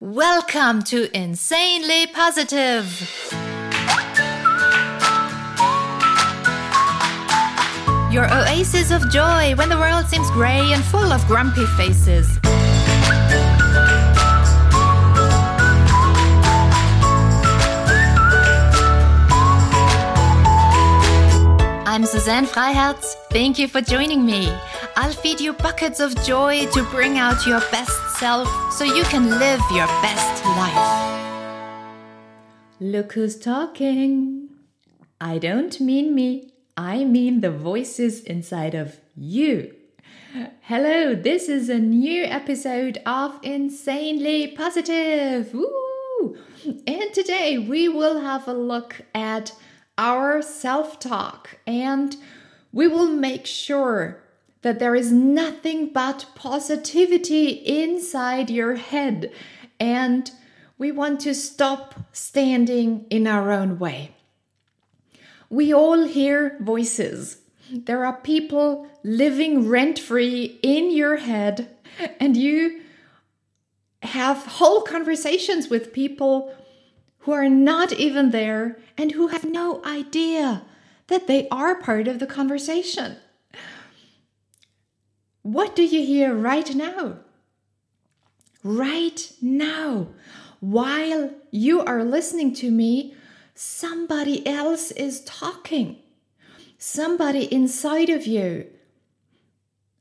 Welcome to Insanely Positive. Your oasis of joy when the world seems grey and full of grumpy faces. I'm Suzanne Freiherz. Thank you for joining me. I'll feed you buckets of joy to bring out your best self so you can live your best life. Look who's talking. I don't mean me, I mean the voices inside of you. Hello, this is a new episode of Insanely Positive. Woo! And today we will have a look at our self talk and we will make sure that there is nothing but positivity inside your head and we want to stop standing in our own way. We all hear voices. There are people living rent free in your head, and you have whole conversations with people who are not even there and who have no idea that they are part of the conversation. What do you hear right now? Right now, while you are listening to me, somebody else is talking. Somebody inside of you.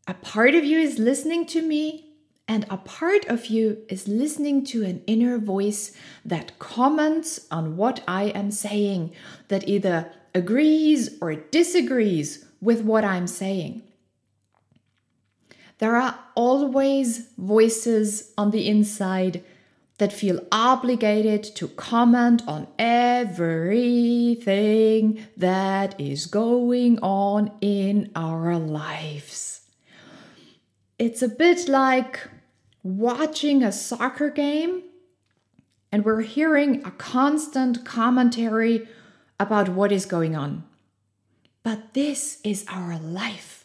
A part of you is listening to me, and a part of you is listening to an inner voice that comments on what I am saying, that either agrees or disagrees with what I'm saying. There are always voices on the inside that feel obligated to comment on everything that is going on in our lives. It's a bit like watching a soccer game and we're hearing a constant commentary about what is going on. But this is our life.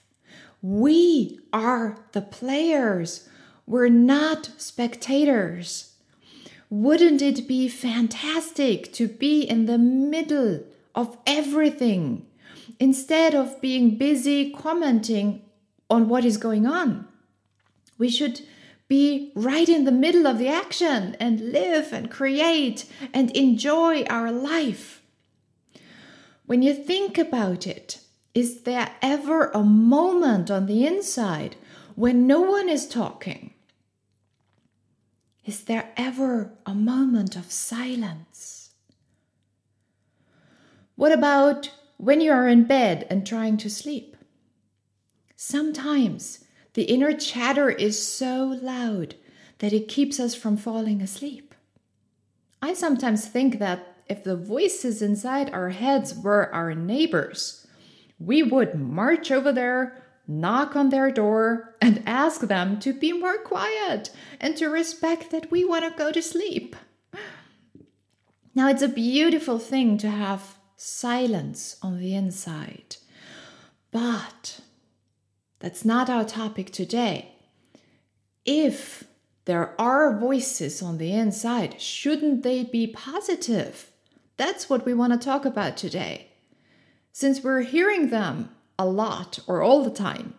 We are the players. We're not spectators. Wouldn't it be fantastic to be in the middle of everything instead of being busy commenting on what is going on? We should be right in the middle of the action and live and create and enjoy our life. When you think about it, is there ever a moment on the inside when no one is talking? Is there ever a moment of silence? What about when you are in bed and trying to sleep? Sometimes the inner chatter is so loud that it keeps us from falling asleep. I sometimes think that if the voices inside our heads were our neighbors, we would march over there, knock on their door, and ask them to be more quiet and to respect that we want to go to sleep. Now, it's a beautiful thing to have silence on the inside, but that's not our topic today. If there are voices on the inside, shouldn't they be positive? That's what we want to talk about today. Since we're hearing them a lot or all the time,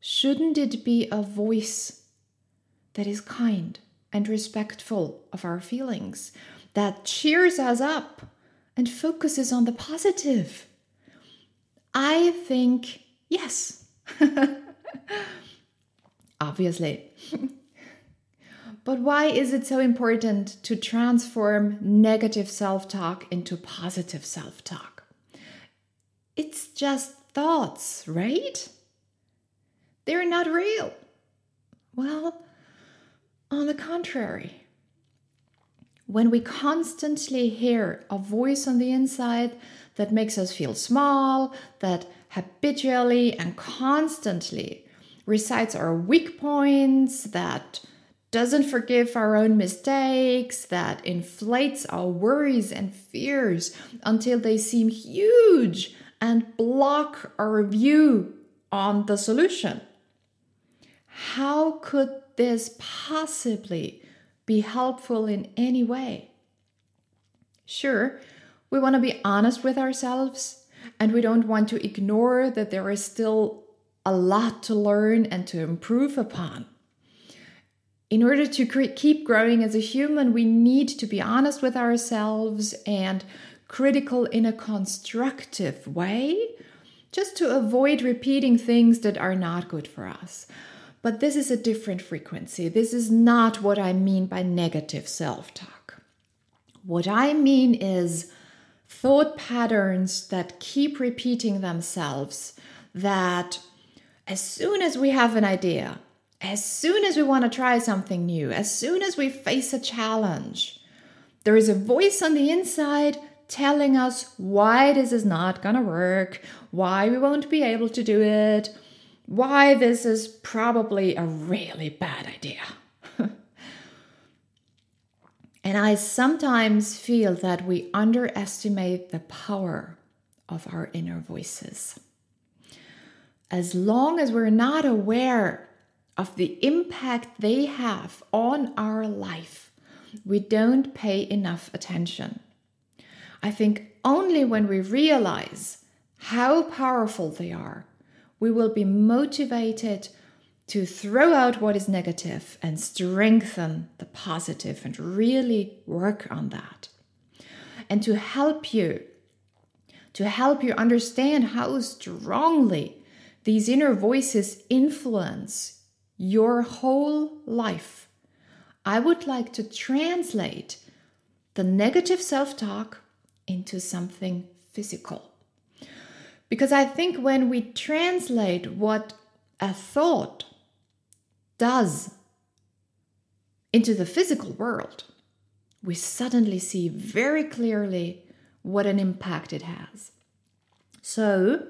shouldn't it be a voice that is kind and respectful of our feelings, that cheers us up and focuses on the positive? I think yes, Obviously. but why is it so important to transform negative self talk into positive self talk? It's just thoughts, right? They're not real. Well, on the contrary, when we constantly hear a voice on the inside that makes us feel small, that habitually and constantly recites our weak points, that doesn't forgive our own mistakes, that inflates our worries and fears until they seem huge and block our view on the solution. How could this possibly be helpful in any way. Sure, we want to be honest with ourselves and we don't want to ignore that there is still a lot to learn and to improve upon. In order to keep growing as a human, we need to be honest with ourselves and critical in a constructive way, just to avoid repeating things that are not good for us. But this is a different frequency. This is not what I mean by negative self talk. What I mean is thought patterns that keep repeating themselves, that as soon as we have an idea, as soon as we want to try something new, as soon as we face a challenge, there is a voice on the inside telling us why this is not going to work, why we won't be able to do it, why this is probably a really bad idea. and I sometimes feel that we underestimate the power of our inner voices. As long as we're not aware of the impact they have on our life, we don't pay enough attention. I think only when we realize how powerful they are, we will be motivated to throw out what is negative and strengthen the positive and really work on that. And to help you, to help you understand how strongly these inner voices influence your whole life. I would like to translate the negative self talk into something physical. Because I think when we translate what a thought does into the physical world, we suddenly see very clearly what an impact it has. So,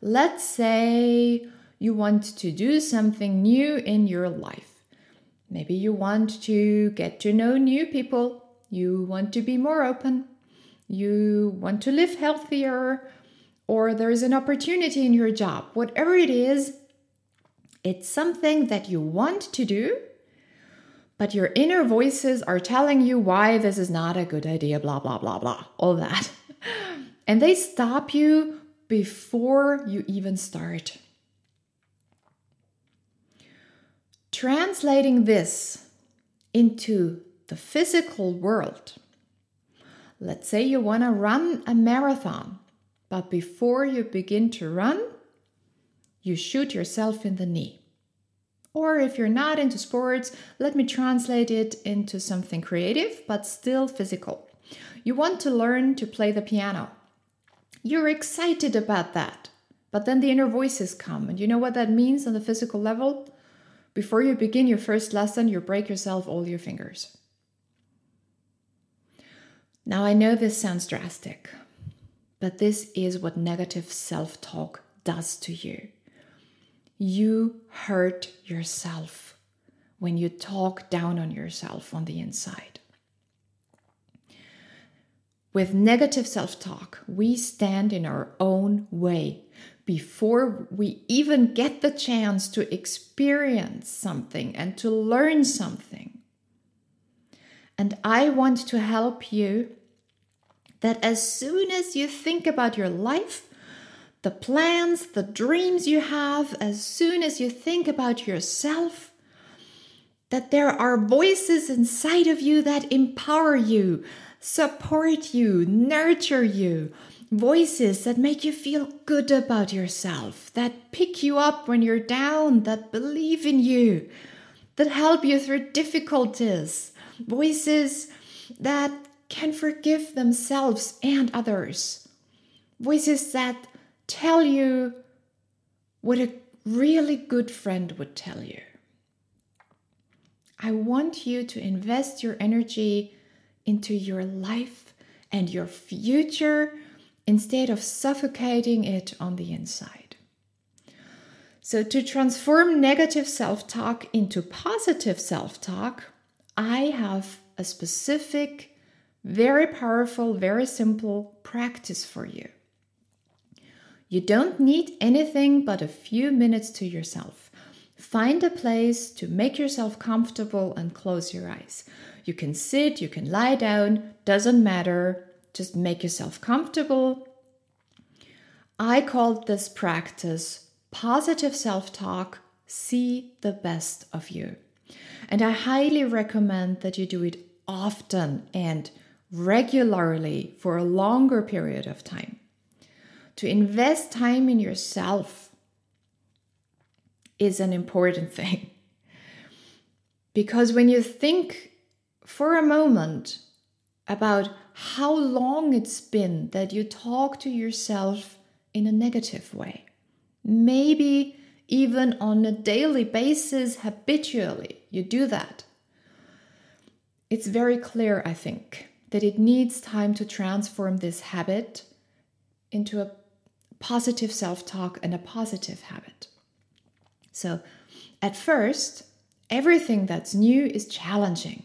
let's say you want to do something new in your life. Maybe you want to get to know new people, you want to be more open, you want to live healthier, or there is an opportunity in your job. Whatever it is, it's something that you want to do, but your inner voices are telling you why this is not a good idea, blah, blah, blah, blah, all that. and they stop you before you even start. Translating this into the physical world, let's say you want to run a marathon, but before you begin to run, you shoot yourself in the knee. Or if you're not into sports, let me translate it into something creative but still physical. You want to learn to play the piano. You're excited about that, but then the inner voices come, and you know what that means on the physical level? Before you begin your first lesson, you break yourself all your fingers. Now, I know this sounds drastic, but this is what negative self talk does to you. You hurt yourself when you talk down on yourself on the inside. With negative self talk, we stand in our own way before we even get the chance to experience something and to learn something. And I want to help you that as soon as you think about your life, the plans, the dreams you have, as soon as you think about yourself, that there are voices inside of you that empower you, support you, nurture you, voices that make you feel good about yourself, that pick you up when you're down, that believe in you, that help you through difficulties, voices that can forgive themselves and others, voices that tell you what a really good friend would tell you. I want you to invest your energy into your life and your future instead of suffocating it on the inside. So, to transform negative self talk into positive self talk, I have a specific, very powerful, very simple practice for you. You don't need anything but a few minutes to yourself. Find a place to make yourself comfortable and close your eyes. You can sit, you can lie down, doesn't matter. Just make yourself comfortable. I called this practice positive self talk, see the best of you. And I highly recommend that you do it often and regularly for a longer period of time. To invest time in yourself is an important thing. Because when you think for a moment about how long it's been that you talk to yourself in a negative way, maybe even on a daily basis, habitually, you do that. It's very clear, I think, that it needs time to transform this habit into a positive self talk and a positive habit. So, at first, everything that's new is challenging,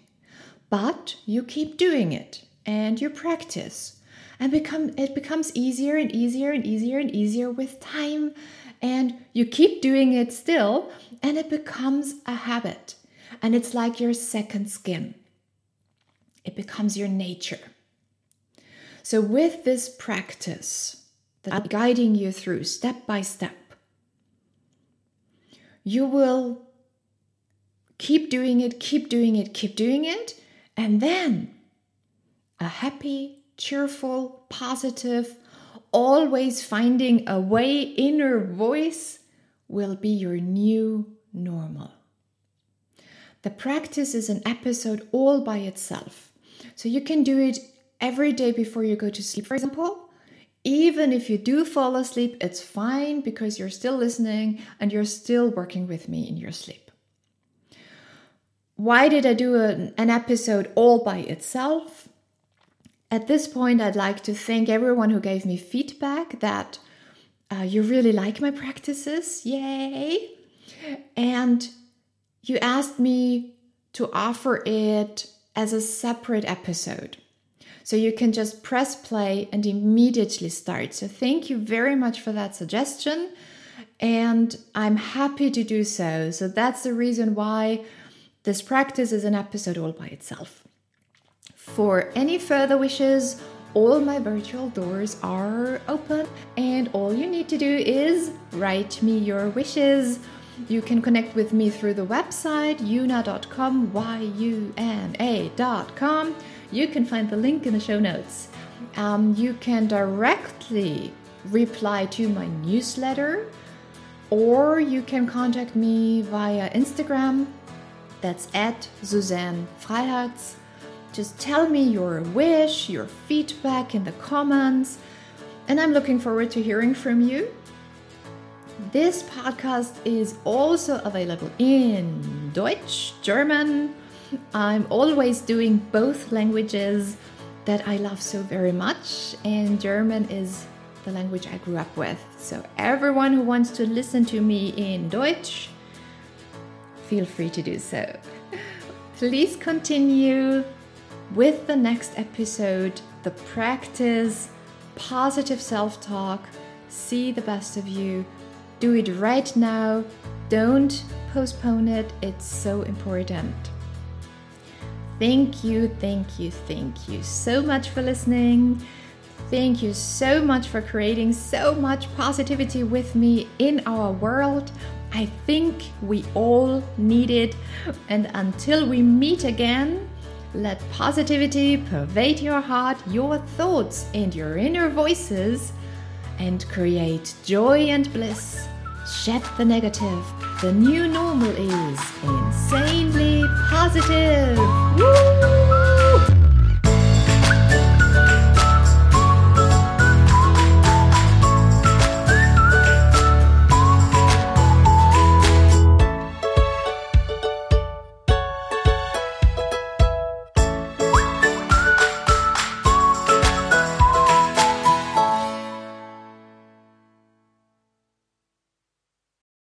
but you keep doing it and you practice and become it becomes easier and easier and easier and easier with time and you keep doing it still and it becomes a habit and it's like your second skin it becomes your nature so with this practice that I'm guiding you through step by step you will keep doing it, keep doing it, keep doing it, and then a happy, cheerful, positive, always finding a way inner voice will be your new normal. The practice is an episode all by itself. So you can do it every day before you go to sleep, for example, even if you do fall asleep, it's fine because you're still listening and you're still working with me in your sleep. Why did I do an, episode all by itself? At this point, I'd like to thank everyone who gave me feedback that uh, you really like my practices. Yay! And you asked me to offer it as a separate episode. So you can just press play and immediately start. So thank you very much for that suggestion. And I'm happy to do so. So that's the reason why this practice is an episode all by itself. For any further wishes, all my virtual doors are open, and all you need to do is write me your wishes. You can connect with me through the website yuna.com, y u n a.com you can find the link in the show notes. Um, you can directly reply to my newsletter or you can contact me via Instagram. That's at Suzanne Freiherz. Just tell me your wish, your feedback in the comments, and I'm looking forward to hearing from you. This podcast is also available in Deutsch, German, I'm always doing both languages that I love so very much, and German is the language I grew up with. So, everyone who wants to listen to me in Deutsch, feel free to do so. Please continue with the next episode the practice, positive self talk, see the best of you. Do it right now. Don't postpone it, it's so important. Thank you, thank you, thank you so much for listening. Thank you so much for creating so much positivity with me in our world. I think we all need it. And until we meet again, let positivity pervade your heart, your thoughts, and your inner voices and create joy and bliss. Shed the negative. The new normal is insanely positive. Woo!